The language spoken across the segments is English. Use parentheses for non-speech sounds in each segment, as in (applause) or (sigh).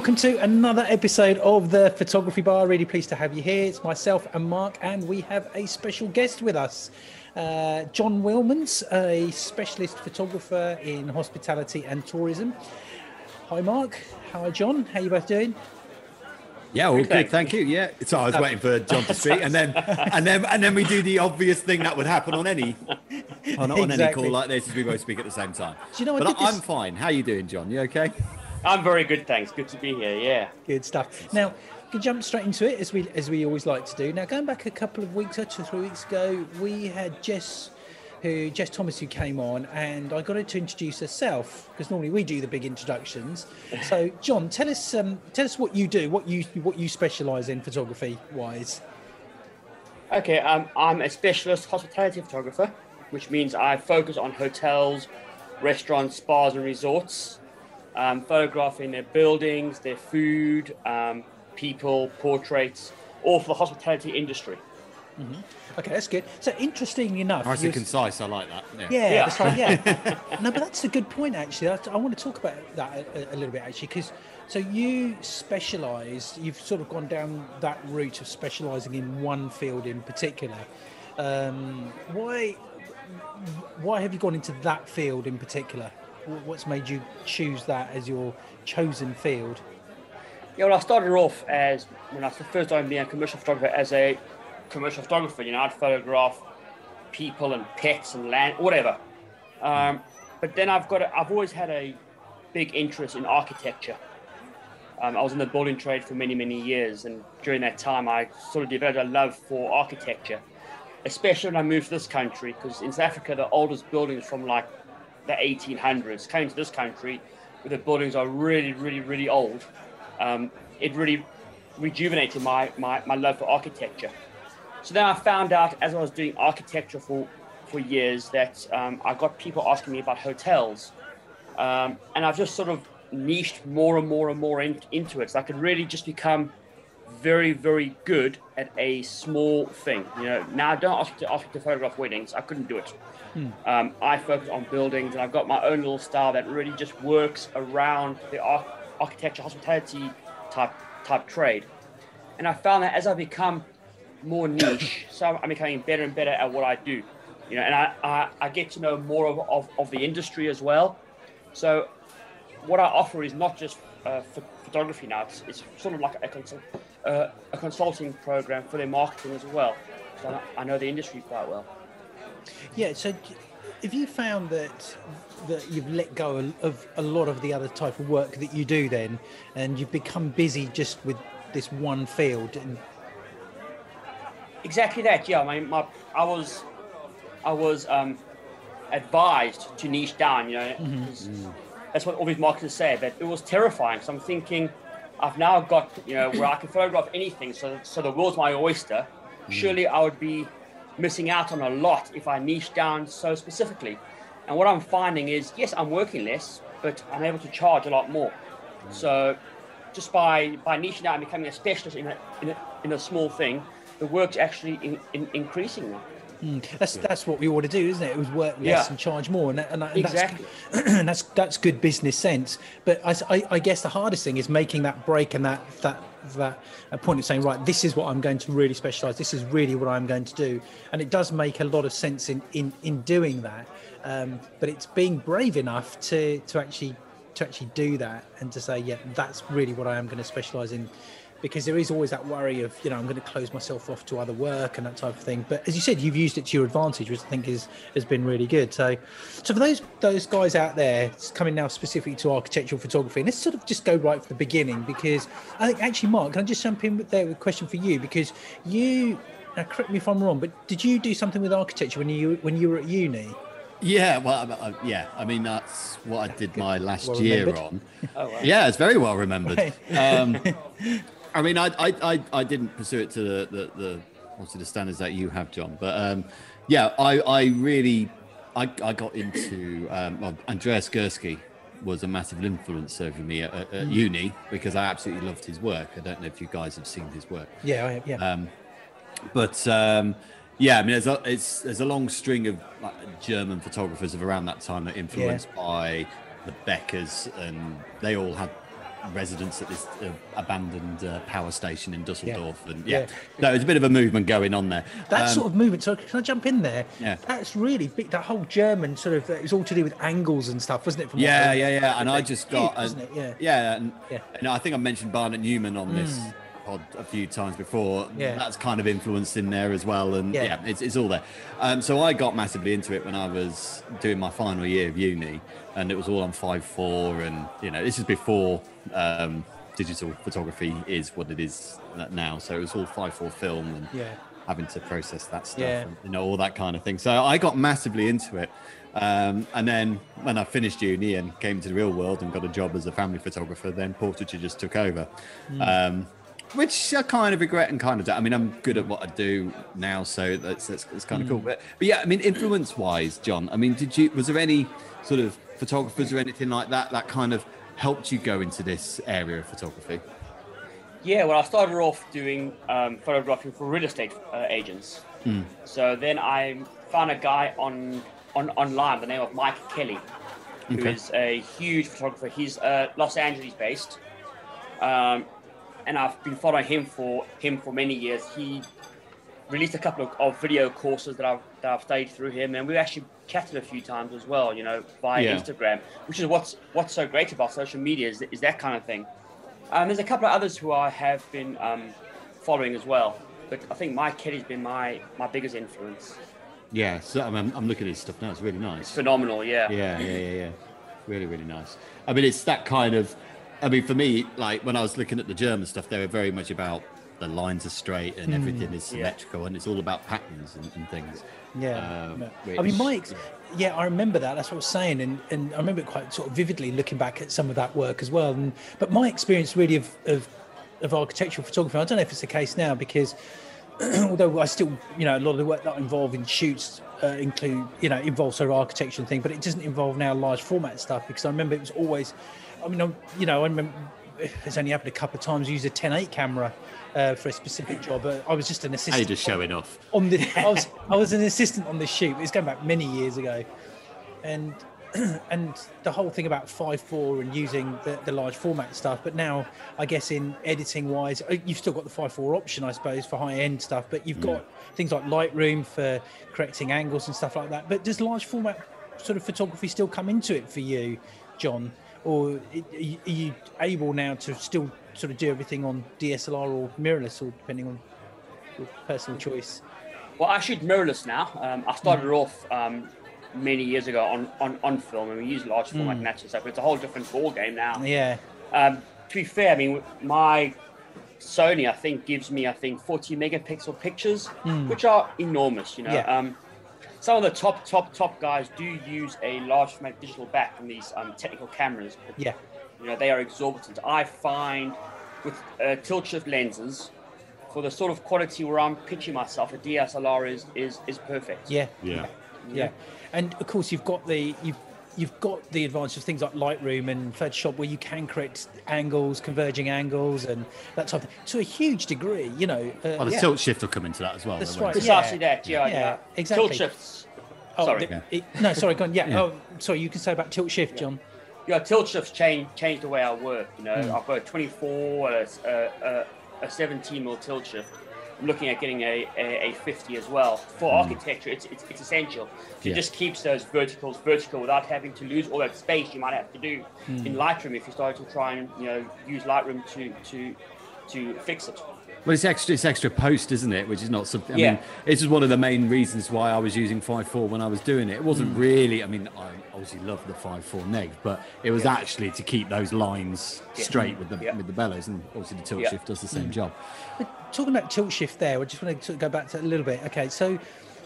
guys, and welcome to another episode of the Photography Bar. Really pleased to have you here. It's myself and Mark, and we have a special guest with us. Uh, John Willmans, a specialist photographer in hospitality and tourism. Hi, Mark. Hi, John. How you both doing? Yeah, all good, thank you. Yeah, so I was waiting for John to speak, and then (laughs) and then and then we do the obvious thing that would happen on any on, on any call like this, is we both speak at the same time. Do you know, I but did I, this- I'm fine. How are you doing, John? You okay? I'm very good, thanks. Good to be here. Yeah. Good stuff. Now, we can jump straight into it as we as we always like to do. Now, going back a couple of weeks, or two, three weeks ago, we had Jess, who Jess Thomas, who came on, and I got her to introduce herself because normally we do the big introductions. So, John, tell us um, tell us what you do, what you what you specialise in photography wise. Okay. Um, I'm a specialist hospitality photographer, which means I focus on hotels, restaurants, spas, and resorts, um, photographing their buildings, their food, um, people, portraits, all for the hospitality industry. Okay, that's good. So, interesting enough, Nice and concise. I like that. Yeah. Yeah, Yeah. that's right. Yeah, (laughs) no, but that's a good point actually. I, I want to talk about that a, a little bit actually, because so you specialise. You've sort of gone down that route of specialising in one field in particular. Um, why? Why have you gone into that field in particular? Wh- What's made you choose that as your chosen field? Yeah, well, I started off as when I first started being a commercial photographer as a commercial photographer. You know, I'd photograph people and pets and land, whatever. Um, but then I've got, a, I've always had a big interest in architecture. Um, I was in the building trade for many, many years, and during that time, I sort of developed a love for architecture, especially when I moved to this country. Because in South Africa, the oldest buildings from like the 1800s came to this country, where the buildings are really, really, really old. Um, it really rejuvenated my, my, my love for architecture. So then I found out as I was doing architecture for, for years that um, I got people asking me about hotels. Um, and I've just sort of niched more and more and more in, into it. So I could really just become very, very good at a small thing. You know, now I don't ask to ask me to photograph weddings. I couldn't do it. Um, I focus on buildings, and I've got my own little style that really just works around the ar- architecture, hospitality type type trade. And I found that as I become more niche, (coughs) so I'm becoming better and better at what I do. You know, and I, I, I get to know more of, of, of the industry as well. So what I offer is not just uh, ph- photography now. It's, it's sort of like a, consult, a consulting program for their marketing as well. So I, I know the industry quite well. Yeah. So, have you found that that you've let go of a lot of the other type of work that you do then, and you've become busy just with this one field? And Exactly that. Yeah, my, my I was I was um, advised to niche down. You know, 'cause that's what all these marketers say. But it was terrifying. So I'm thinking, I've now got you know where I can photograph anything. So so the world's my oyster. Mm. Surely I would be missing out on a lot if I niche down so specifically. And what I'm finding is, yes, I'm working less, but I'm able to charge a lot more. Mm. So just by by niching out and becoming a specialist in a, in a, in a small thing, the work's actually in, in, increasing now. That's that's what we ought to do, isn't it? It was work less Yeah. and charge more, and, that, and, that- and Exactly. that's (clears throat) that's that's good business sense. But I I guess the hardest thing is making that break and that that that a point of saying, right, this is what I'm going to really specialize. This is really what I'm going to do, and it does make a lot of sense in in in doing that. Um, but it's being brave enough to to actually to actually do that and to say, yeah, that's really what I am going to specialize in. Because there is always that worry of, you know, I'm going to close myself off to other work and that type of thing. But as you said, you've used it to your advantage, which I think is has been really good. So, so for those those guys out there coming now specifically to architectural photography, let's sort of just go right from the beginning because I think actually, Mark, can I just jump in with there with a question for you because you. Now, correct me if I'm wrong, but did you do something with architecture when you when you were at uni? Yeah, well, I, I, yeah. I mean, that's what I did (laughs) my last Well year on. (laughs) Yeah, it's very well remembered. (laughs) Right. Um, I mean, I, I, I, I didn't pursue it to the, the, the obviously the standards that you have, John. But um, yeah, I, I really, I, I got into um, well, Andreas Gursky was a massive influence over me at, at, at uni because I absolutely loved his work. I don't know if you guys have seen his work. Yeah, I, yeah. Um, but um, yeah, I mean, there's a, it's, there's a long string of like, German photographers of around that time that influenced by the Bechers, and they all had residence at this uh, abandoned uh, power station in Dusseldorf, and yeah, Yeah. no, there's a bit of a movement going on there. That Um, sort of movement. So can I jump in there? Yeah. That's really big. That whole German sort of. It was all to do with angles and stuff, wasn't it? From Yeah, yeah, yeah. And I just huge, got, uh? Yeah. yeah, and, Yeah. and I think I mentioned Barnett Newman on this pod a few times before. Yeah. That's kind of influenced in there as well, and Yeah. yeah, it's, it's all there. Um, so I got massively into it when I was doing my final year of uni, and it was all on five four, and you know, this is before um, digital photography is what it is now. So it was all five four film and Yeah. having to process that stuff, Yeah. and, you know, all that kind of thing. So I got massively into it. Um, and then when I finished uni and came to the real world and got a job as a family photographer, then portraiture just took over. Um, which I kind of regret and kind of do. I mean, I'm good at what I do now, so that's that's, that's kind of cool. But, but yeah, I mean, influence-wise, John, I mean, did you was there any sort of photographers or anything like that that kind of helped you go into this area of photography? Yeah, well, I started off doing um, photographing for real estate uh, agents. So then I found a guy on, on online by the name of Mike Kelly, who is Okay. a huge photographer. He's uh, Los Angeles based, um, and I've been following him for him for many years. He released a couple of, of video courses that I've that I've studied through him, and we've actually chatted a few times as well. You know, via Yeah. Instagram, which is what's what's so great about social media is, is that kind of thing. Um, there's a couple of others who I have been um, following as well, but I think Mike Kelly's been my my biggest influence. Yeah, so I mean, I'm looking at his stuff now. It's really nice. Phenomenal, yeah. Yeah, yeah, yeah, yeah. Really, really nice. I mean, it's that kind of. I mean, for me, like when I was looking at the German stuff, they were very much about the lines are straight and everything is Yeah. symmetrical, and it's all about patterns and, and things. Yeah. Um, no. which- I mean, Mike's. Yeah, I remember that. That's what I was saying, and, and I remember it quite sort of vividly looking back at some of that work as well. And but my experience really of of, of architectural photography, I don't know if it's the case now because (clears throat) although I still, you know, a lot of the work that I involve in shoots uh, include, you know, involves sort of architecture and thing, but it doesn't involve now large format stuff because I remember it was always, I mean, I'm, you know, I remember it's only happened a couple of times. Used a 10.8 camera uh, for a specific job. Uh, I was just an assistant just showing off. on the (laughs) I was I was an assistant on this shoot. It's going back many years ago, and (clears throat) and the whole thing about five four and using the, the large format stuff. But now I guess in editing wise, uh, you've still got the five four option, I suppose, for high end stuff. But you've got things like Lightroom for correcting angles and stuff like that. But does large format sort of photography still come into it for you, John? Or are you- able now to still sort of do everything on DSLR or mirrorless, or depending on your personal choice? Well, I shoot mirrorless now. Um, I started off um, many years ago on, on, on film, and we use large format sort. But it's a whole different ball game now. Yeah, Um, to be fair, I mean, my Sony, I think, gives me, I think, 40 megapixel pictures, which are enormous. You know, Yeah. Some of the top, top, top guys do use a large format digital back on these um, technical cameras. But, yeah, you know, they are exorbitant. I find with uh, tilt shift lenses, for the sort of quality where I'm pitching myself, a DSLR is is is perfect. yeah, Yeah. yeah. And of course, you've got the you've you've got the advantage of things like Lightroom and Photoshop, where you can create angles, converging angles, and that type of thing to a huge degree. You know, uh, Well, the yeah. tilt shift will come into that as well. That's won't right. it? Precisely Yeah. that. Yeah, Yeah, yeah. exactly. Tilt shifts. Oh, Sorry. the- it- no, sorry, go on. Yeah. (laughs) Oh, sorry. You can say about tilt shift, John. Yeah, tilt shifts change change the way I work. You know, Hmm. I've got a 24, a, a, a, a 17 mil tilt shift. I'm looking at getting a, a, a 50 as well. For architecture, it's, it's, it's essential. It Yeah. just keeps those verticals vertical without having to lose all that space you might have to do Hmm. in Lightroom if you start to try and you know use Lightroom to to to fix it. Well, it's extra. It's extra post, isn't it? Which is not something. I Yeah. mean, this is one of the main reasons why I was using 5.4 when I was doing it. It wasn't Hmm. really. I mean, I obviously love the 5.4 neg, but it was actually to keep those lines Yeah. straight with the Yeah. with the bellows, and obviously the tilt Yeah. shift does the same job. But talking about tilt shift there, I just want to sort of go back to it a little bit. Okay, so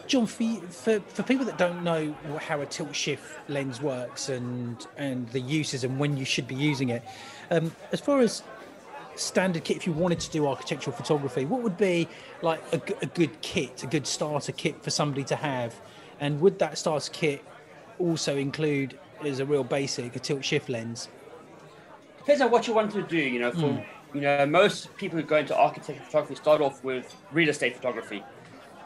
John, for, you- for for people that don't know how a tilt shift lens works and and the uses and when you should be using it, um, as far as standard kit, if you wanted to do architectural photography, what would be like a good kit, a good starter kit for somebody to have, and would that starter kit also include as a real basic a tilt shift lens? Depends on what you want to do. You know, for Hmm. you know, most people who go into architecture photography start off with real estate photography,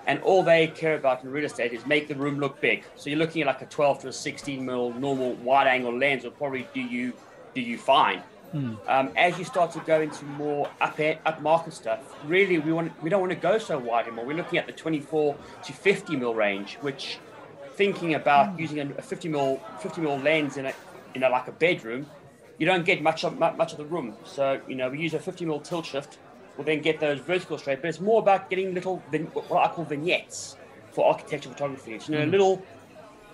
and all they care about in real estate is make the room look big. So you're looking at like a 12 to a 16 mil normal wide angle lens will probably do you do you fine. Mm. Um, as you start to go into more up up market stuff, really we want we don't want to go so wide anymore. We're looking at the 24 to 50 mil range, which thinking about mm. using a 50 mil 50 mil lens in a in a, like a bedroom, you don't get much of much of the room. So you know we use a 50 mil tilt shift. We'll then get those vertical straight, but it's more about getting little what I call vignettes for architecture photography. It's you know mm. little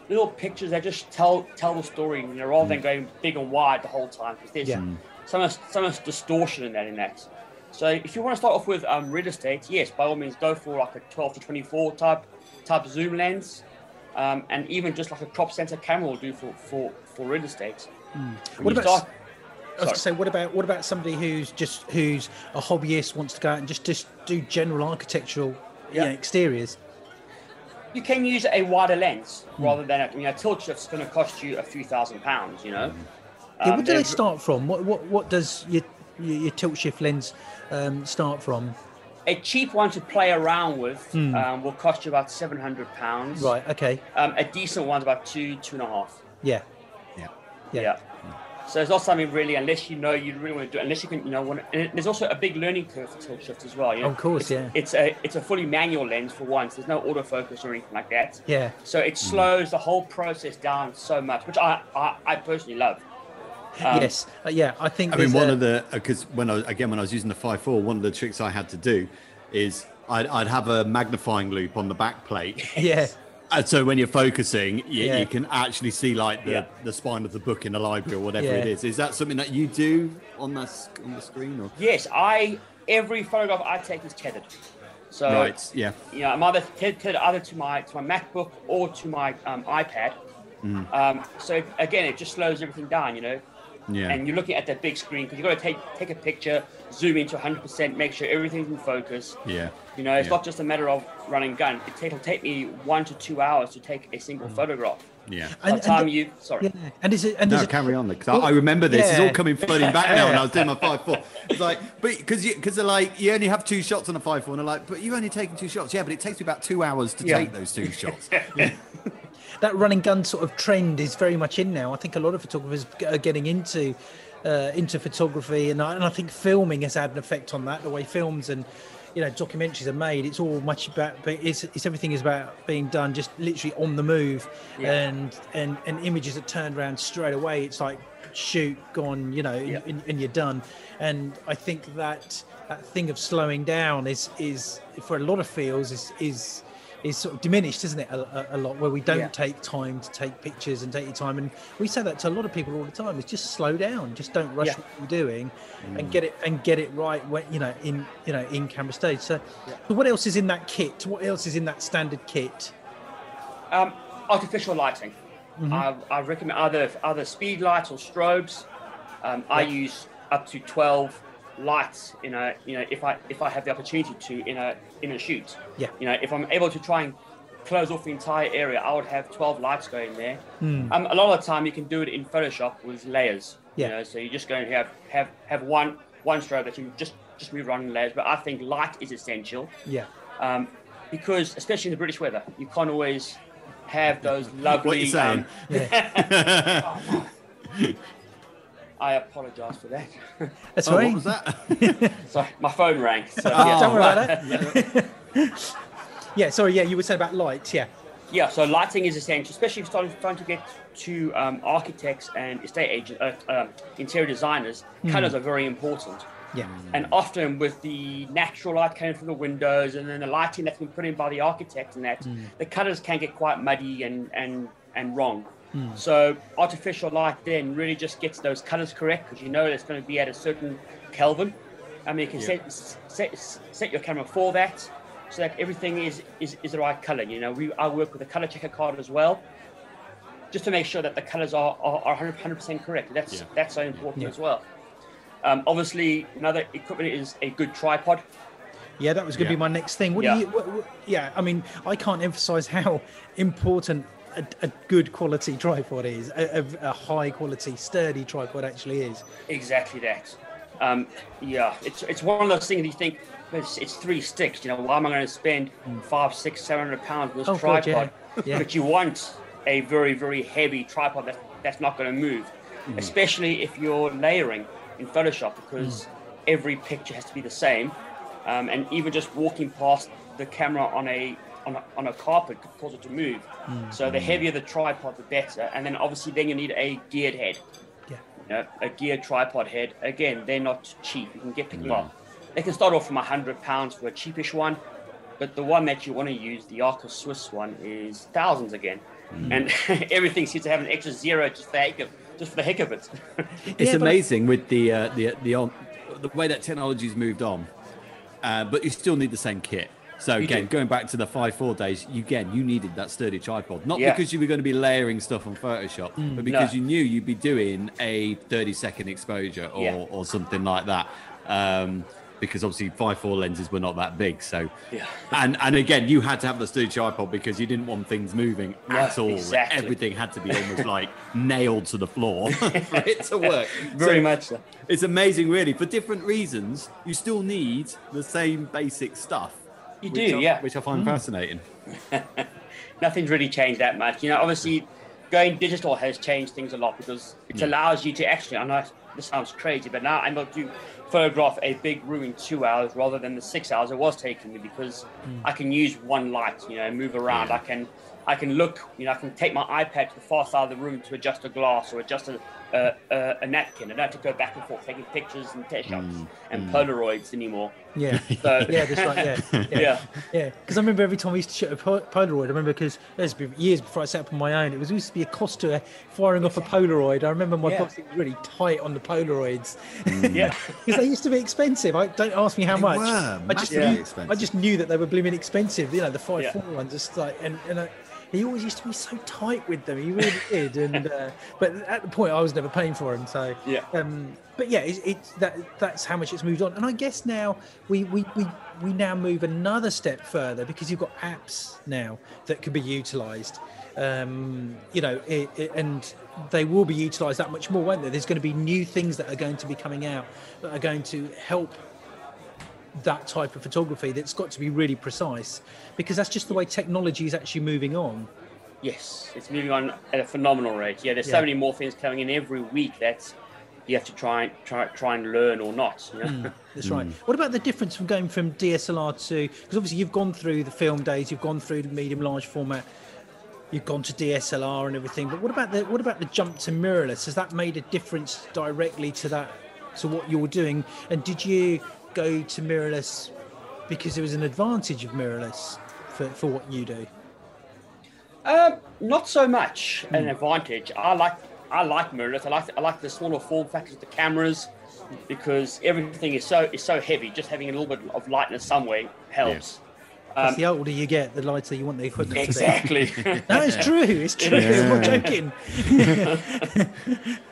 little pictures that just tell tell the story, you know, rather than going big and wide the whole time. Because there's Yeah. So much so much distortion in that in that. So if you want to start off with um, real estate, yes, by all means go for like a 12 to 24 type type zoom lens, um, and even just like a crop sensor camera will do for for, for real estate. When What about- start- I was going to say, what about what about somebody who's just who's a hobbyist wants to go out and just just do general architectural you know, exteriors? you can use a wider lens rather than a, you know tilt shift's going to cost you a few thousand pounds. You know. Yeah, Um, what do they they're- start from? What what what does your your, your tilt shift lens um, start from? A cheap one to play around with um, will cost you about seven hundred pounds. Right. Okay. Um, a decent one's about two, two and a half. Yeah. Yeah. Yeah. Yeah. So it's not something really, unless you know you really want to do it, unless you can, you know, want and there's also a big learning curve for tilt shift as well. You know? Of course, it's, yeah. It's a it's a fully manual lens for once. There's no autofocus or anything like that. Yeah. So it slows the whole process down so much, which I I, I personally love. Um, yes. Uh, yeah. I think. I mean, one a- of the because when I again when I was using the five four, one of the tricks I had to do is I'd, I'd have a magnifying loupe on the back plate, (laughs) Yeah. and so when you're focusing, you, Yeah. you can actually see like the, Yeah. the spine of the book in the library or whatever Yeah. it is. Is that something that you do on the on the screen or? Yes, I every photograph I take is tethered. So Right. Yeah. you know, I'm either tethered either to my to my MacBook or to my um, iPad. Mm. Um, so again, it just slows everything down, you know. Yeah. And you're looking at that big screen because you've got to take take a picture, zoom into 100%, make sure everything's in focus. yeah. You know, it's Yeah. not just a matter of running gun. It take, it'll take me one to two hours to take a single mm. photograph. Yeah. By And- time and- you, sorry, Yeah. And is it? And No, does it, carry on. Because Well, I oh, remember this. It's all coming flooding back now. When I was doing my (laughs) five four, it's like, but because you because they're like, you only have two shots on a five four, and they're like, but you've only taken two shots. Yeah, but it takes me about two hours to Yeah. take those two shots. (laughs) that running gun sort of trend is very much in now. I think a lot of photographers are getting into uh, into photography, and I, and I think filming has had an effect on that. The way films and you know documentaries are made, it's all much about, but it's, it's everything is about being done just literally on the move, Yeah. and and and images are turned around straight away. It's like shoot, gone, you know, Yeah. and, and you're done. And I think that that thing of slowing down is is for a lot of fields is is is sort of diminished, isn't it? A, a, a lot where we don't Yeah. take time to take pictures and take your time, and we say that to a lot of people all the time. Is just slow down, just don't rush Yeah. what you're doing, and get it and get it right when you know in you know in camera stage. So, Yeah. so what else is in that kit? What else is in that standard kit? um, artificial lighting. I, I recommend either either speed lights or strobes. Um, I use up to 12 lights in a you know if I if I have the opportunity to in a in a shoot. Yeah. You know if I'm able to try and close off the entire area, I would have 12 lights going there. Hmm. Um, a lot of the time you can do it in Photoshop with layers. Yeah. You know, so you're just going to have have have one one strobe that you just just move around in layers. But I think light is essential Yeah, um, because especially in the British weather, you can't always have (laughs) those lovely. What you saying? um, (laughs) yeah. (laughs) I apologise for that. (laughs) That's Oh, right. what was that? (laughs) Sorry, my phone rang. So, Oh. yeah. Don't worry about it. (laughs) yeah, sorry. Yeah, you were saying about lights. Yeah, Yeah, so lighting is essential, especially if you're starting, starting to get to um, architects and estate agents, uh, um, interior designers. Colors are very important. yeah, And often with the natural light coming from the windows and then the lighting that's been put in by the architect and that, the colors can get quite muddy and, and, and wrong. So artificial light then really just gets those colors correct because you know it's going to be at a certain Kelvin. I mean, you can Yeah. set, set set your camera for that so that everything is, is, is the right color. You know, we I work with a color checker card as well, just to make sure that the colors are, are, are 100% correct. That's Yeah. that's so important Yeah. as well. Um, obviously, another equipment is a good tripod. yeah. That was going to Yeah. be my next thing. What Yeah. do you? What, what, yeah, I mean, I can't emphasize how (laughs) important a, a good quality tripod is. A, a, high quality, sturdy tripod actually is. Exactly that. Um, yeah, it's it's one of those things you think it's, it's three sticks. You know, why am I going to spend five, six, seven hundred pounds on this Oh, God, tripod? yeah. Yeah. But you want a very, very heavy tripod that, that's not going to move, Mm-hmm. especially if you're layering. in Photoshop because every picture has to be the same, um, and even just walking past the camera on a on a, on a carpet could cause it to move. So the heavier the tripod, the better. And then obviously then you need a geared head. Yeah. You know, a geared tripod head. Again, they're not cheap. You can get them well. They can start off from a hundred pounds for a cheapish one, but the one that you want to use, the Arca Swiss one, is thousands again, and (laughs) everything seems to have an extra zero just for the heck of, just for the heck of it. (laughs) It's Yeah, but- amazing with the uh, the the on, the way that technology's moved on, uh, but you still need the same kit. So You again, do. going back to the five four days, you, again you needed that sturdy tripod, not Yeah. because you were going to be layering stuff on Photoshop, but because No. you knew you'd be doing a thirty second exposure or, Yeah. or something like that. Um, because obviously five four lenses were not that big, so Yeah. and and again you had to have the sturdy tripod because you didn't want things moving at all. exactly. Everything had to be almost (laughs) like nailed to the floor (laughs) for it to (laughs) work. Very So- much so. it's amazing, really. For different reasons, you still need the same basic stuff. You which do, I- yeah. Which I find mm. fascinating. (laughs) nothing's really changed that much. You know, obviously, going digital has changed things a lot because it allows you to actually. I know this sounds crazy, but now I'm able to photograph a big room in two hours rather than the six hours it was taking me because mm. I can use one light. You know, move around. I can. I can look, you know, I can take my iPad to the far side of the room to adjust a glass or adjust a, a, a, a napkin. I don't have to go back and forth taking pictures and test shots mm, and mm. Polaroids anymore. Yeah. (laughs) So, (laughs) Yeah, that's right. Yeah, (laughs) yeah, Yeah. yeah. Because I remember every time we used to shoot a po- Polaroid, I remember because there's been years before I set up on my own, it was used to be a cost to firing off a Polaroid. I remember my Yeah. boss was really tight on the Polaroids mm. yeah. because they used to be expensive. I don't ask me how They much. were I just massively knew, expensive. I just knew that they were blooming expensive. You know, the five Yeah. four ones, just like and and. I, he always used to be so tight with them. He really (laughs) did, and uh, but at the point I was never paying for him. So Yeah. um, but yeah, it's, it's that that's how much it's moved on. And I guess now we, we we we now move another step further because you've got apps now that could be utilised. Um, you know, it, it, and they will be utilised that much more, won't they? There's going to be new things that are going to be coming out that are going to help that type of photography. That's got to be really precise because that's just the way technology is actually moving on. Yes, it's moving on at a phenomenal rate. Yeah, there's Yeah. so many more things coming in every week that you have to try and try try and learn or not. You know? Mm, (laughs) that's right. Mm. What about the difference from going from DSLR to because obviously you've gone through the film days, you've gone through the medium large format, you've gone to DSLR and everything. But what about the what about the jump to mirrorless? Has that made a difference directly to that to what you're doing? And did you go to mirrorless because there was an advantage of mirrorless for, for what you do? Um, not so much an advantage. I like I like mirrorless. I like I like the smaller form factors of the cameras because everything is so is so heavy. Just having a little bit of lightness somewhere helps. As Um, the older you get, the lighter you want the equipment to exactly. be. (laughs) No, it's true. It's true. (laughs) I'm not joking. (laughs)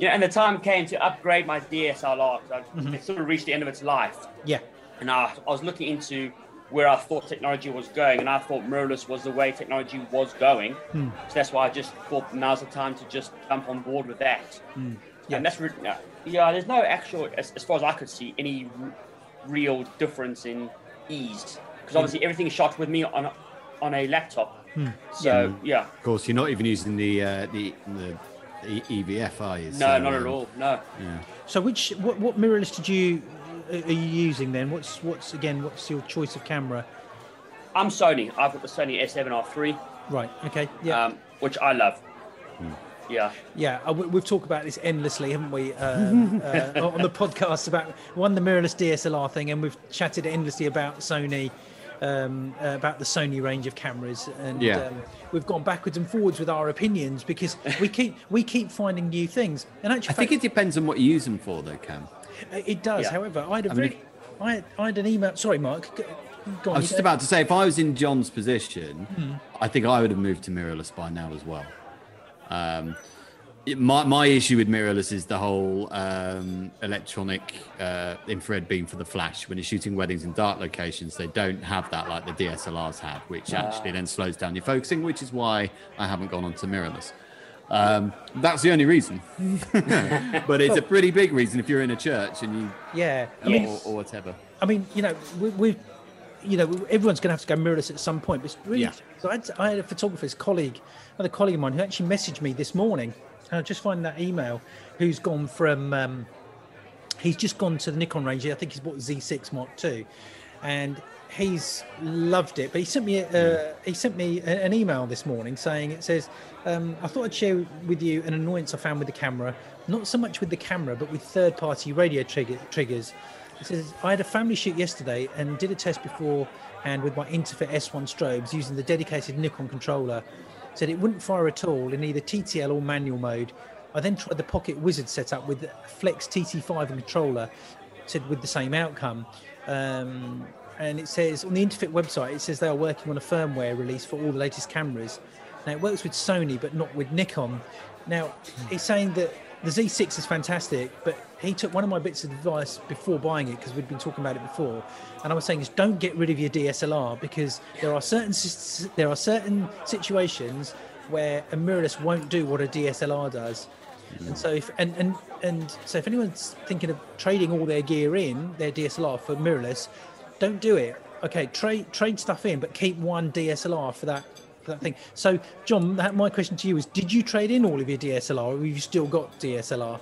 yeah, and the time came to upgrade my DSLR because mm-hmm. it sort of reached the end of its life. Yeah. and I, I was looking into where I thought technology was going, and I thought mirrorless was the way technology was going. Hmm. So that's why I just thought now's the time to just jump on board with that. Hmm. Yeah. And that's re- yeah, yeah. There's no actual, as, as far as I could see, any r- real difference in ease because hmm. obviously everything is shot with me on a, on a laptop. So yeah, Of course, you're not even using the uh, the, the the EVF, are you? no, So, not at um, all. No. Yeah. So which what, what mirrorless did you are you using then? What's what's again? What's your choice of camera? I'm Sony. I've got the Sony A7R3, Right. Okay. Yeah. um, which I love. Yeah. yeah. uh, we- We've talked about this endlessly, haven't we? Um, (laughs) uh, on the podcast about one the mirrorless DSLR thing, and we've chatted endlessly about Sony. Um, uh, about the Sony range of cameras, and Yeah. um, we've gone backwards and forwards with our opinions because we keep (laughs) we keep finding new things. And actually, I think it depends on what you use them for, though, Kam. it does. Yeah. However, I had a I mean, I, had, I had an email. Sorry, Mark. Go, go on, I was just go. about to say, if I was in John's position, I think I would have moved to mirrorless by now as well. Um, it- my, my issue with mirrorless is the whole um, electronic uh, infrared beam for the flash. When you're shooting weddings in dark locations, they don't have that like the DSLRs have, which actually then slows down your focusing, which is why I haven't gone on to mirrorless. Um, that's the only reason, (laughs) but it's a pretty big reason if you're in a church and you Yeah. I or, mean, or whatever. I mean, you know, we, we you know, everyone's going to have to go mirrorless at some point. But it's really, Yeah. so I had, I had a photographer's colleague, another colleague of mine, who actually messaged me this morning. And I just find that email, who's gone from um, he's just gone to the Nikon range. I think he's bought the Z6 Mark II, and he's loved it. But he sent me uh, he sent me an email this morning saying it says, um, "I thought I'd share with you an annoyance I found with the camera, not so much with the camera, but with third-party radio trigger, triggers." It says, "I had a family shoot yesterday and did a test before and with my Interfit S1 strobes using the dedicated Nikon controller. Said it wouldn't fire at all in either TTL or manual mode." I then tried the Pocket Wizard setup with Flex TT5 and controller, said with the same outcome. Um, and it says on the Interfit website, it says they are working on a firmware release for all the latest cameras. Now it works with Sony, but not with Nikon. Now he's saying that the Z6 is fantastic, but he took one of my bits of advice before buying it because we'd been talking about it before, and I was saying is don't get rid of your DSLR because there are certain there are certain situations where a mirrorless won't do what a DSLR does. And so, if and, and and so, if anyone's thinking of trading all their gear in their DSLR for mirrorless, don't do it. Okay, trade trade stuff in, but keep one DSLR for that that thing. So, John, that, my question to you is: Did you trade in all of your DSLR, or have you still got DSLR?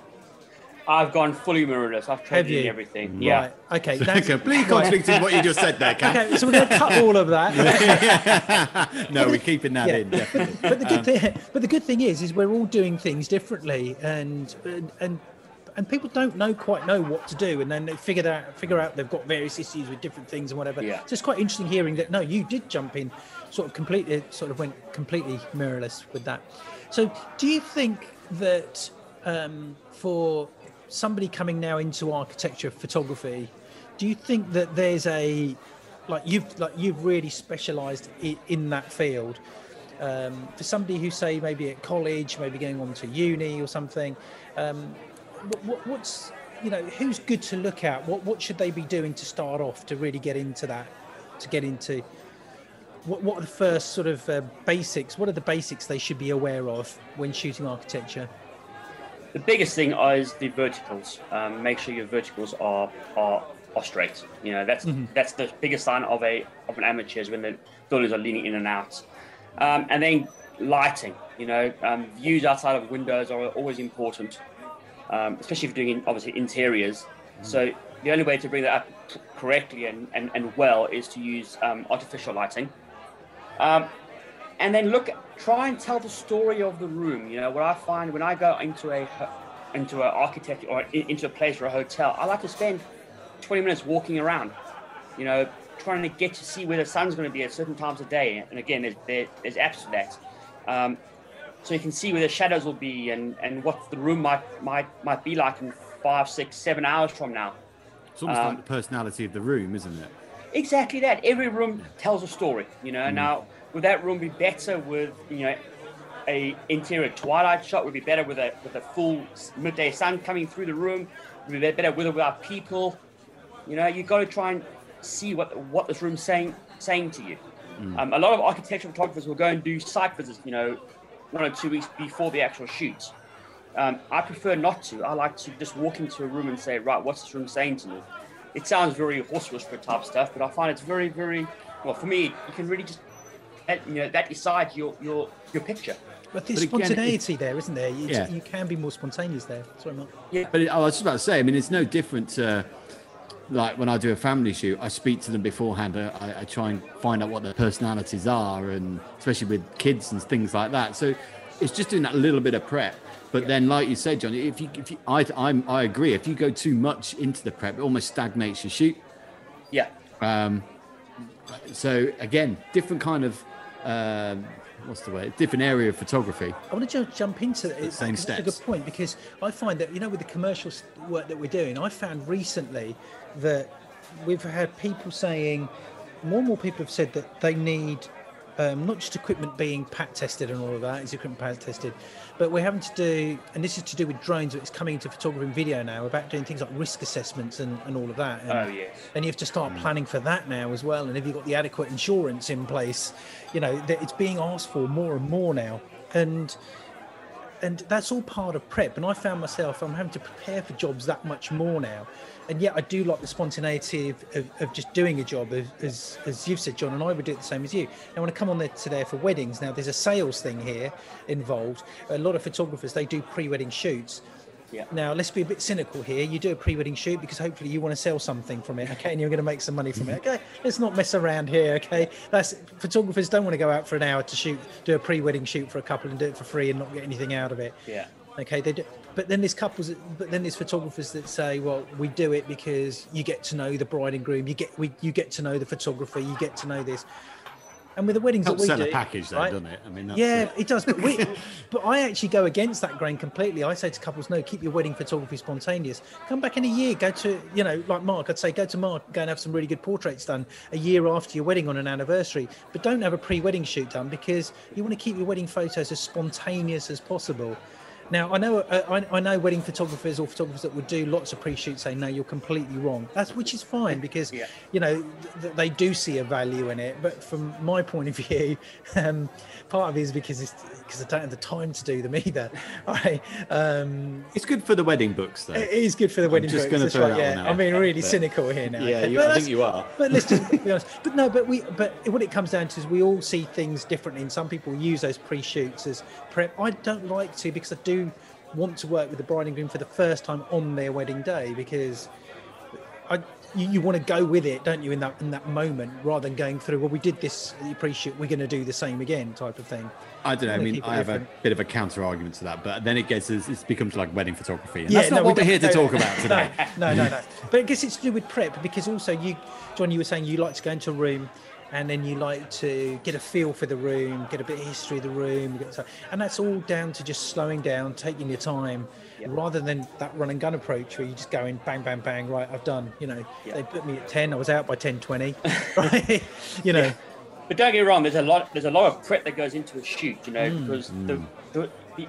I've gone fully mirrorless. I've traded in you? everything. Yeah. Right. Okay. That's, (laughs) Completely right. what you just said there, Kat. Okay, so we're going to cut all of that. (laughs) No, we're keeping that Yeah. in, definitely. but the good um, thing, but the good thing is, is we're all doing things differently, and and and, and people don't know quite know what to do, and then they figure out figure out they've got various issues with different things and whatever. Yeah. So it's quite interesting hearing that. No, you did jump in, sort of completely, sort of went completely mirrorless with that. So do you think that um, for somebody coming now into architecture photography, do you think that there's a like you've like you've really specialised in, that field? um, for somebody who say maybe at college, maybe going on to uni or something, um, what, what's you know who's good to look at? What what should they be doing to start off to really get into that? To get into what what are the first sort of uh, basics? What are the basics they should be aware of when shooting architecture? The biggest thing is the verticals. Um, make sure your verticals are are, are straight. You know, that's that's the biggest sign of a of an amateur is when the buildings are leaning in and out. Um, and then lighting. You know, um, views outside of windows are always important, um, especially if you're doing obviously interiors. So the only way to bring that up correctly and, and, and well is to use um, artificial lighting. Um, and then look, try and tell the story of the room. You know, what I find when I go into a into an architect or into a place or a hotel, I like to spend 20 minutes walking around. You know, trying to get to see where the sun's going to be at certain times of day. And again, there's there, there's apps for that. Um, so you can see where the shadows will be and, and what the room might might might be like in five, six, seven hours from now. It's almost Um, like the personality of the room, isn't it? Exactly that. Every room tells a story. You know. Now, would that room be better with you know a interior twilight shot? Would be better with a with a full midday sun coming through the room? Would be better with or without people? You know, you got to try and see what what this room's saying saying to you. Um, a lot of architectural photographers will go and do site visits. You know, one or two weeks before the actual shoot. Um, I prefer not to. I like to just walk into a room and say, right, what's this room saying to me? It sounds very horse whisperer type stuff, but I find it's very, very well for me. You can really just, that, you know, that decides your your your picture. But there's But again, it- spontaneity there, isn't there? You, Yeah. you can be more spontaneous there. Sorry, Mark. Yeah, but it, oh, I was just about to say, I mean, it's no different to like when I do a family shoot, I speak to them beforehand. I, I try and find out what their personalities are, and especially with kids and things like that. So it's just doing that little bit of prep. But then, like you said, Johnny, if you, if you I, I'm, I agree. If you go too much into the prep, it almost stagnates your shoot. Yeah, Um, so again, different kind of um, what's the way? Different area of photography. I want to ju- jump into it. same because That's a good point because I find that you know with the commercial work that we're doing, I found recently that we've had people saying more and more people have said that they need um, not just equipment being pat tested and all of that, is equipment pat tested, but we're having to do, and this is to do with drones, but it's coming into photography and video now about doing things like risk assessments and, and all of that. And, Oh, yes. and you have to start planning for that now as well. And if you've got the adequate insurance in place, you know that it's being asked for more and more now. And and that's all part of prep. And I found myself I'm having to prepare for jobs that much more now. And yet I do like the spontaneity of, of, of just doing a job, as, as as you've said, John, and I would do it the same as you. Now when I come on there to there for weddings, now there's a sales thing here involved. A lot of photographers they do pre-wedding shoots. Yeah. Now let's be a bit cynical here. You do a pre-wedding shoot because hopefully you want to sell something from it, okay? And you're going to make some money from it, okay? Let's not mess around here, okay? That's photographers don't want to go out for an hour to shoot, do a pre-wedding shoot for a couple and do it for free and not get anything out of it. Yeah. Okay, they do, but then there's couples, but then there's photographers that say, well, we do it because you get to know the bride and groom, you get we, you get to know the photographer, you get to know this. And with the weddings Helps that we sell do, a package, though, right? doesn't it? I mean, that's yeah, it. it does. But we, (laughs) but I actually go against that grain completely. I say to couples, no, keep your wedding photography spontaneous. Come back in a year. Go to, you know, like Mark. I'd say go to Mark. Go and have some really good portraits done a year after your wedding on an anniversary. But don't have a pre-wedding shoot done because you want to keep your wedding photos as spontaneous as possible. Now I know uh, I, I know wedding photographers or photographers that would do lots of pre-shoots saying no you're completely wrong. That's which is fine because Yeah. you know th- they do see a value in it. But from my point of view, (laughs) um, part of it is because it's because I don't have the time to do them either. (laughs) I um, It's good for the wedding books, though. it is good for the wedding. just books, gonna throw right, that yeah. one out. I'm being really But- cynical here now. Yeah, you- I think you are. But let's just (laughs) be honest. But no, but we, but what it comes down to is we all see things differently, and some people use those pre-shoots as prep. I don't like to because I do want to work with the bride and groom for the first time on their wedding day because I. You, you want to go with it, don't you? In that in that moment, rather than going through. Well, we did this pre-shoot. We're going to do the same again, type of thing. I don't know. I mean, I have a bit of a counter argument to that, but then it gets it becomes like wedding photography, and Yeah, that's not no, what we're here to talk about (laughs) today. no, No, no, no. But I guess it's to do with prep because also you, John, you were saying you like to go into a room and then you like to get a feel for the room, get a bit of history of the room, and that's all down to just slowing down, taking your time, rather than that run and gun approach where you just go in bang, bang, bang. Right, I've done. You know, Yeah. they put me at ten, I was out by ten twenty. (laughs) Right, (laughs) you know. But don't get me wrong. There's a lot. There's a lot of prep that goes into a shoot. You know, Mm. because the, the, the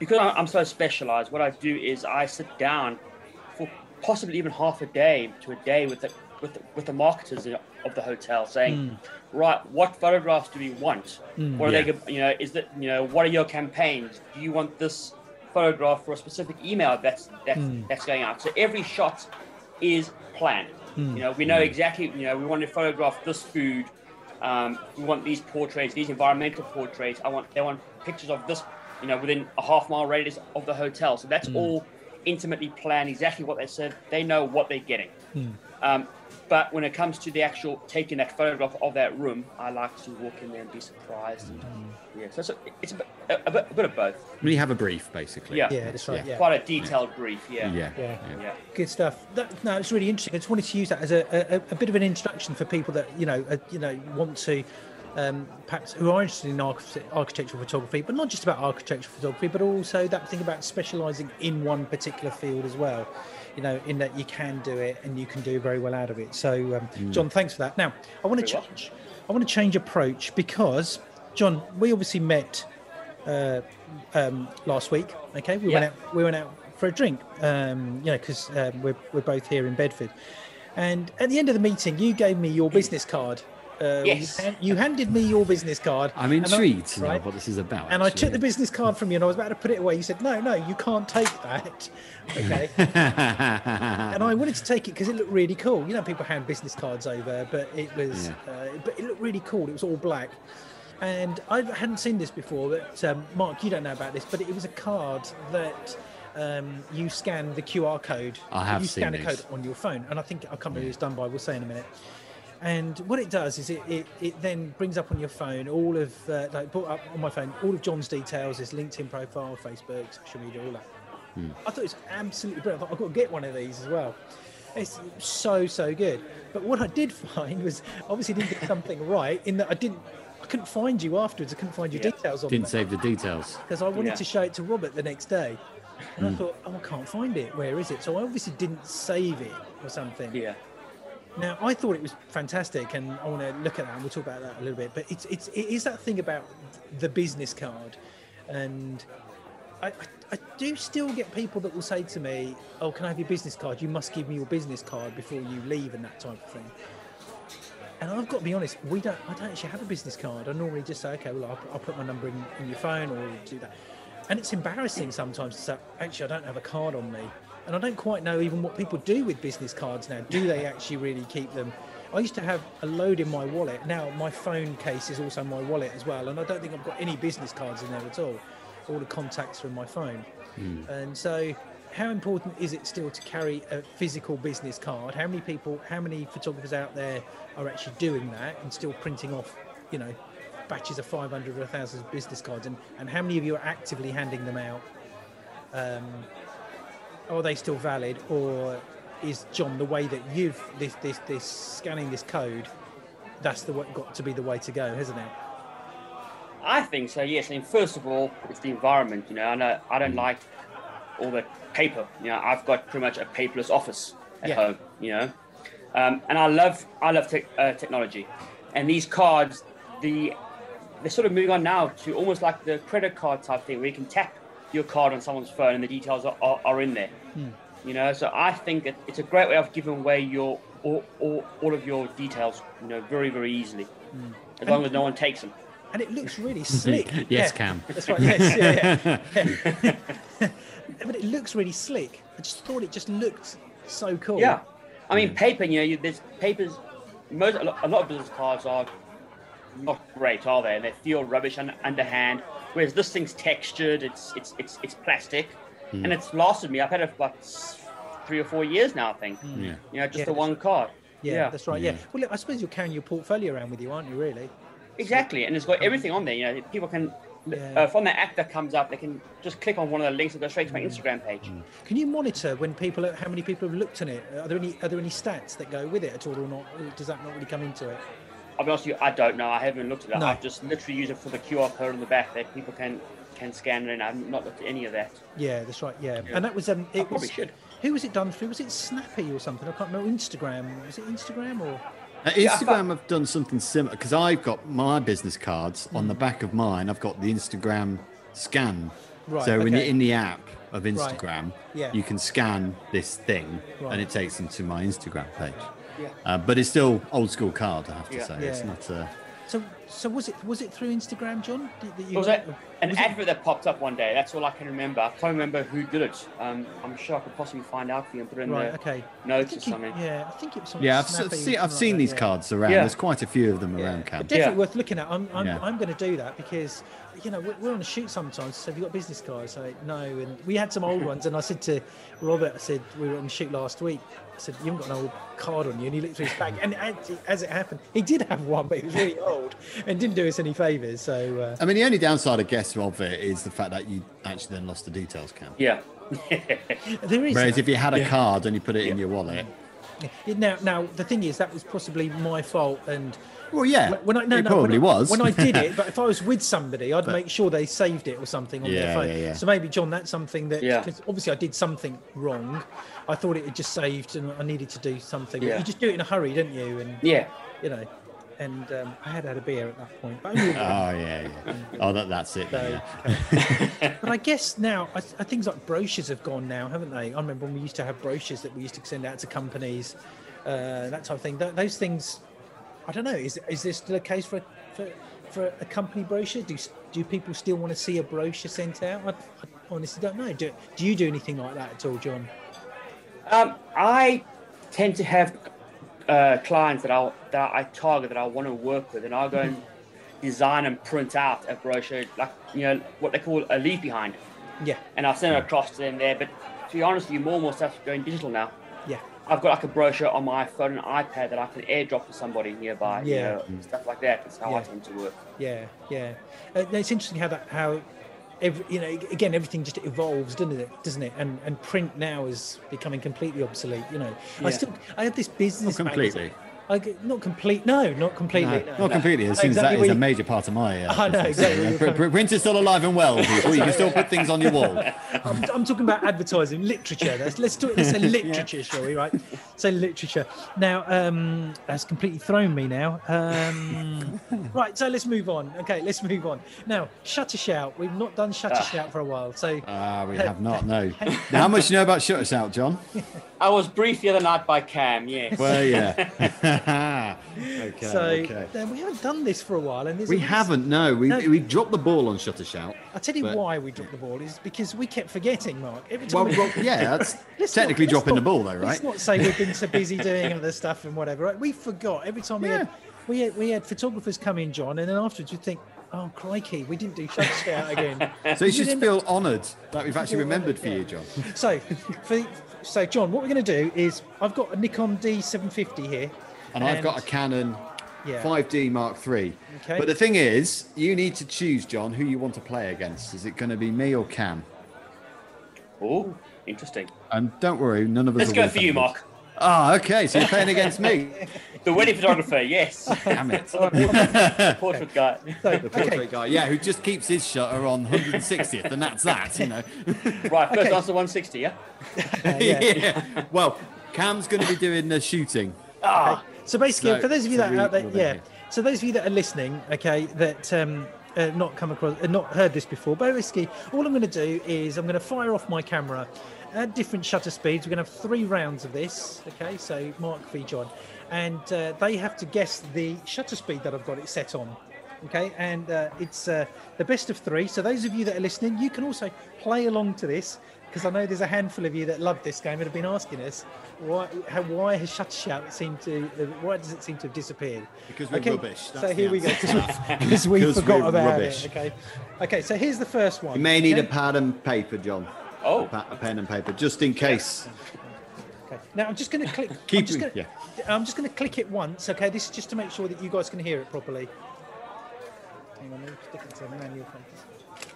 because I'm I'm so specialized. What I do is I sit down for possibly even half a day to a day with the with the, with the marketers of the hotel, saying, Mm. right, what photographs do we want? What are Yeah. they? go- You know, is that you know what are your campaigns? Do you want this photograph for a specific email that's that's Mm. that's going out? So every shot is planned. Mm. You know, we know exactly. You know, we want to photograph this food. Um, we want these portraits, these environmental portraits. I want they want pictures of this. You know, within a half mile radius of the hotel. So Mm. that's all intimately plan Exactly what they said. They know what they're getting. Mm. Um, but when it comes to the actual taking that photograph of that room, I like to walk in there and be surprised. And, Mm. yeah, so it's a, it's a, bit, a, a, bit, a bit of both. We have a brief, basically. Yeah. Yeah, that's right. Yeah. Quite a detailed brief. Yeah. Yeah. Yeah. Yeah. Good stuff. That, no, it's really interesting. I just wanted to use that as a, a, a bit of an introduction for people that you know, uh, you know, want to um, perhaps who are interested in arch- architectural photography, but not just about architectural photography, but also that thing about specialising in one particular field as well. You know, in that you can do it and you can do very well out of it. So, um, John, thanks for that. Now, I want to change. I want to change approach because, John, we obviously met uh, um, last week. Okay, we went out. We went out for a drink. Um, you know, because um, we're we're both here in Bedford. And at the end of the meeting, you gave me your business card. Uh, Yes. You, hand- you handed me your business card. I'm and I- intrigued to know right? what this is about. And I took the business card from you, and I was about to put it away. You said, "No, no, you can't take that." (laughs) Okay. and I wanted to take it because it looked really cool. You know, people hand business cards over, but it was, uh, but it looked really cool. It was all black, and I hadn't seen this before. But um, Mark, you don't know about this, but it was a card that um, you scan the QR code. I have You seen scan a these. code on your phone, and I think I can't remember who it's done by. We'll say in a minute. And what it does is it, it, it then brings up on your phone all of, uh, like, brought up on my phone, all of John's details, his LinkedIn profile, Facebook, social media, all that. I thought it was absolutely brilliant. I thought I've got to get one of these as well. It's so, so good. But what I did (laughs) find was obviously didn't get something right in that I didn't, I couldn't find you afterwards. I couldn't find your Yeah. details on Didn't there save the details. because I wanted Yeah. to show it to Robert the next day. And I thought, oh, I can't find it. Where is it? So I obviously didn't save it or something. Yeah. Now, I thought it was fantastic, and I want to look at that, and we'll talk about that a little bit. But it's it's it is that thing about the business card, and I, I, I do still get people that will say to me, "Oh, can I have your business card? You must give me your business card before you leave," and that type of thing. And I've got to be honest, we don't. I don't actually have a business card. I normally just say, "Okay, well, I'll, I'll put my number in, in your phone, or do that." And it's embarrassing sometimes to say, "Actually, I don't have a card on me." And I don't quite know even what people do with business cards now. Do they actually really keep them? I used to have a load in my wallet. Now my phone case is also my wallet as well, and I don't think I've got any business cards in there at all. All the contacts are in my phone. And so, how important is it still to carry a physical business card? How many people, how many photographers out there are actually doing that and still printing off, you know, batches of 500 or 1,000 business cards? And, and how many of you are actively handing them out? Um, are they still valid, or is John the way that you've this this this scanning this code? That's the way, got to be the way to go, hasn't it? I think so. Yes. I mean, first of all, it's the environment. You know, I know I don't like all the paper. You know, I've got pretty much a paperless office at Yeah. home. You know, um, and I love I love tech uh, technology, and these cards, the they're sort of moving on now to almost like the credit card type thing, where you can tap your card on someone's phone and the details are, are, are in there. Hmm. You know, so I think that it's a great way of giving away your all, all, all of your details. You know, very very easily, hmm. as long as no one takes them. And it looks really (laughs) slick. Yes, Yeah. Kam. That's right. Yes, yeah, yeah. yeah. (laughs) (laughs) but it looks really slick. I just thought it just looked so cool. Yeah, I mean, hmm. paper. You know, you, there's papers. Most a lot, a lot of business cards are not great, are they? And they feel rubbish un, underhand. Whereas this thing's textured. It's it's it's it's plastic, hmm. and it's lasted me. I've had it for about three or four years now. I think. Hmm. Yeah. You know, just Yeah, the one card. Yeah, that's right. Yeah. Yeah. Well, look, I suppose you're carrying your portfolio around with you, aren't you? Really? Exactly, and it's got everything on there. You know, people can. Uh, yeah. Uh, from the app that comes up, they can just click on one of the links and go straight to my Instagram page. Can you monitor when people, how many people have looked at it? Are there any, are there any stats that go with it at all, or not? Does that not really come into it? I'll be honest with you, I don't know. I haven't looked at it. No. I've just literally used it for the QR code on the back that people can can scan it in. I've not looked at any of that. Yeah, that's right. Yeah, and that was um, it probably was. should. Who was it done through? Was it Snappy or something? I can't remember. Instagram. Was it Instagram or? Uh, Instagram have done something similar because I've got my business cards on the back of mine. I've got the Instagram scan. Right, so when you're in the app of Instagram, Yeah. you can scan this thing Right. and it takes them to my Instagram page. Yeah. Uh, but it's still old school card, I have to Yeah. say. Yeah. It's not. Uh, So, so was it was it through Instagram, John? That that you was a, an was it- advert that popped up one day. That's all I can remember. I can't remember who did it. Um, I'm sure I could possibly find out for you and put it in Right. the Okay. I notes or think it- something. yeah, I think it was. something yeah, I've, Snappy see, I've something seen like these that, yeah. cards around. Yeah. There's quite a few of them Yeah. around, Kam. Definitely Yeah. worth looking at. I'm, I'm, Yeah. I'm going to do that because, you know, we're, we're on a shoot sometimes. So have you got business cards? I no, and we had some old ones. And I said to Robert, I said we were on a shoot last week. I said you haven't got an old card on you, and he looked through his bag, and as, as it happened, he did have one, but it was really old and didn't do us any favors. So uh, I mean, the only downside, I guess, of it is the fact that you actually then lost the details, Kam. Yeah. there is. Whereas that. if you had a card and you put it in your wallet, Yeah, Now, now the thing is that was possibly my fault, and well, yeah, when I no, it no, probably when I, was. when I did it. (laughs) But if I was with somebody, I'd make sure they saved it or something on their phone. yeah, yeah. So maybe John, that's something that Yeah. 'cause obviously I did something wrong. I thought it had just saved, and I needed to do something. But you just do it in a hurry, didn't you? And Yeah. you know, and um, I had had a beer at that point. But, only one. (laughs) Oh yeah, yeah. Oh, that, that's it. So, yeah. okay. (laughs) but I guess now I, I, things like brochures have gone now, haven't they? I remember when we used to have brochures that we used to send out to companies, uh, that type of thing. Th those things, I don't know. Is is this still a case for for, for a company brochure? Do do people still want to see a brochure sent out? I, I honestly don't know. Do, do you do anything like that at all, John? Um, I tend to have uh, clients that I that I target that I want to work with, and I'll go and design and print out a brochure, like you know what they call a leave behind, Yeah, and I'll send it across to them there. But to be honest with you, more and more stuff's going digital now. yeah, I've got like a brochure on my phone and iPad that I can airdrop to somebody nearby. Yeah. You know, stuff like that. That's how Yeah. I tend to work. yeah, yeah. Uh, it's interesting how that how. Every, you know, again, everything just evolves, doesn't it? Doesn't it? And and print now is becoming completely obsolete. You know, I still I have this business Not completely. magazine- I get, not complete. No, not completely. No, no. not completely. It I know seems exactly that where is a major part of my. Uh, (laughs) I know business. exactly you're Pr- coming- pr- Print is still alive and well, people. (laughs) You can still put things on your wall. I'm, I'm talking about advertising, literature. Let's let's do it. Let's say (laughs) literature, shall we? Right? Say literature. Now, um, that's completely thrown me now. Um, right. So let's move on. Okay, let's move on. Now, shutter shout. We've not done shutter Ah. shout for a while. So Ah, we have not. No. Now, how much do you know about Shutter Shout, John? I was briefed the other night by Kam. Yes. Well, yeah. (laughs) okay. so okay. we haven't done this for a while, and We haven't. No, we No. we dropped the ball on Shutter Shout. I'll tell you but- why we dropped the ball is because we kept forgetting, Mark. Every time Well, we- well yeah, (laughs) that's technically not- dropping the ball, though, right? Let's not say we've been so busy doing other stuff and whatever. Right? We forgot every time we had we had we had photographers come in, John, and then afterwards you think, Oh crikey, we didn't do shutter shout (laughs) again. So you should feel honoured that we've actually remembered for you, John. So, for, so John, what we're going to do is I've got a Nikon D750 here, And I've got a Canon Yeah. 5D Mark III. Okay. But the thing is, you need to choose, John, who you want to play against. Is it going to be me or Kam? Oh, interesting. And don't worry, none of us Let's are go for you. Mark. Ah, okay. So you're playing against me. (laughs) The wedding photographer, yes. Damn it. (laughs) the Portrait guy. So, The okay, portrait guy, yeah, who just keeps his shutter on 160th, and that's that, you know. (laughs) Right, first Okay. answer 160, yeah? yeah. Well, Kam's going to be doing the shooting. Ah, so basically, So- for those of you so that we- out there, yeah. ready. So those of you that are listening, okay, that um, uh, not come across, uh, not heard this before, but basically, all I'm going to do is I'm going to fire off my camera at different shutter speeds. We're going to have three rounds of this, okay? So Mark v John, and uh, they have to guess the shutter speed that I've got it set on. Okay, and uh, it's uh, the best of three. So those of you that are listening, you can also play along to this because I know there's a handful of you that love this game and have been asking us why how, why has Shutter Shout seemed to why does it seem to have disappeared? Because we're rubbish, that's so here we go (laughs) (laughs) because we 'Cause forgot we're about rubbish. it. Okay, okay. So here's the first one. You may need okay? a pad and paper, John. Oh. A, pa- a pen and paper, just in case. Okay. Now I'm just going to click. (laughs) Keep I'm just it- gonna, I'm just going to click it once. Okay, this is just to make sure that you guys can hear it properly. Hang on, let me stick it to manual focus.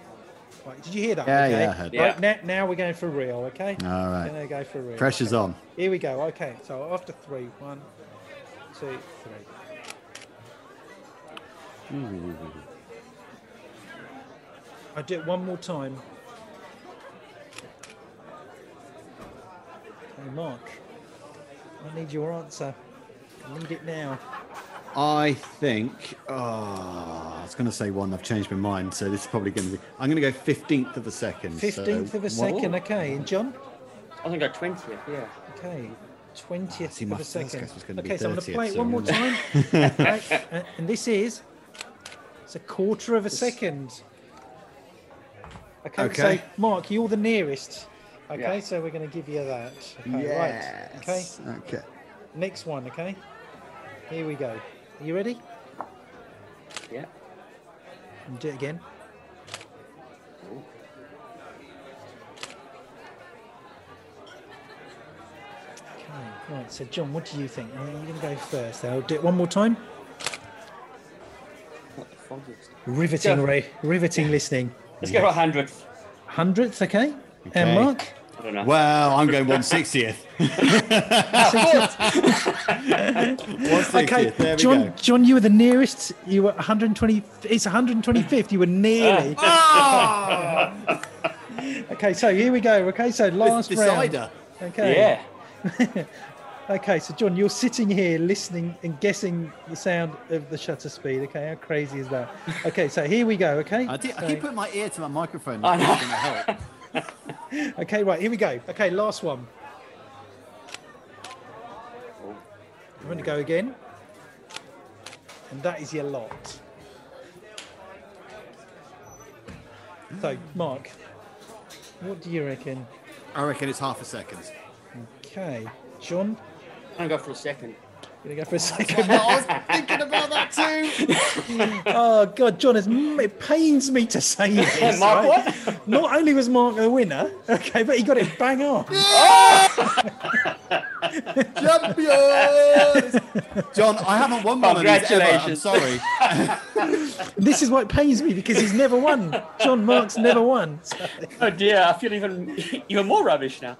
Right, did you hear that? Yeah, okay? yeah, I heard. Right, now, now we're going for real. Okay. All right. Gonna go for real. Pressure's Okay. on. Here we go. Okay, so after three, one, two, three. I do it one more time. Okay, Mark. I need your answer. I need it now. I think. Oh, I was going to say one. I've changed my mind. So this is probably going to be. I'm going to go 15th of a second. so Fifteenth of a one- second. Okay, and John. I think I 20th, yeah. Okay, twentieth See, of my a first second. guess was gonna be Okay, so I'm going to play it so one more time. right, (laughs) and, and this is it's a quarter of a second. Okay, Okay. so Mark, you're the nearest. Okay, Yeah. so we're going to give you that. Okay, right. Okay, Okay. next one. Okay, here we go. Are you ready? Yeah. And do it again. Okay, right. So, John, what do you think? Are you going to go first? I'll do it one more time. What the fuck is Riveting, Yeah. Ray. Riveting listening. Let's go for a hundredth. Hundredth, okay? Okay. And Mark? I don't know. Well, I'm going 160th. 160th. (laughs) Okay, There we John, go. John, you were the nearest. You were 120. It's 125th. You were nearly. Ah! (laughs) okay, so here we go. Okay, so last round. Decider. Okay. Yeah. (laughs) Okay, so John, you're sitting here listening and guessing the sound of the shutter speed. Okay, how crazy is that? Okay, so here we go. Okay. I, did, I keep putting my ear to my microphone. I know. It's gonna help. Okay, right, here we go. Okay, last one. I'm going to go again. And that is your lot. So, Mark, what do you reckon? I reckon it's half a second. Okay, John, I'm gonna go for a second. Gonna go for a second. (laughs) I was thinking about that too. (laughs) oh God, John, it's, it pains me to say (laughs) this. Mark, right? what? Not only was Mark the winner, okay, but he got it bang on. Champions! John, I haven't won one of these ever. I'm Congratulations. sorry. This is what pains me because he's never won. John Mark's never won. So- Oh dear, I feel even even more rubbish now.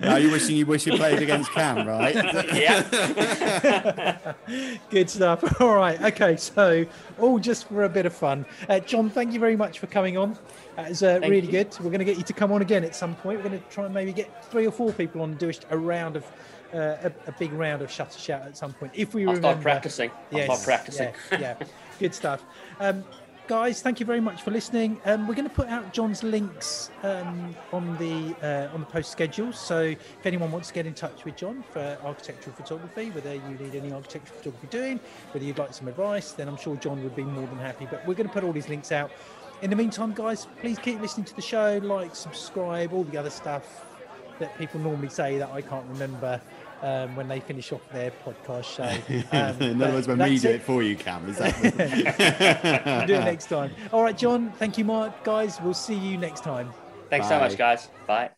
Now you're wishing you wish you played against Kam, right? (laughs) yeah. (laughs) Good stuff. (laughs) All right. Okay. So, all just for a bit of fun. Uh, John, thank you very much for coming on. That was uh, really you. good. We're going to get you to come on again at some point. We're going to try and maybe get three or four people on and do a round of uh, a, a big round of shutter shout at some point if we I'll remember. start practicing. I'll start practicing. Yeah, yeah. good stuff. Um, guys, thank you very much for listening. Um, we're going to put out John's links um, on the uh, on the post schedule. So if anyone wants to get in touch with John for architectural photography, whether you need any architectural photography doing, whether you'd like some advice, then I'm sure John would be more than happy. But we're going to put all these links out. In the meantime, guys, please keep listening to the show, like, subscribe, all the other stuff. that people normally say that I can't remember um, when they finish off their podcast show. (laughs) Um, In other words, when we do it. for you, Kam, is that? (laughs) we'll do it next time. All right, John. Thank you, Mark. Guys, we'll see you next time. Thanks so much, guys. Bye.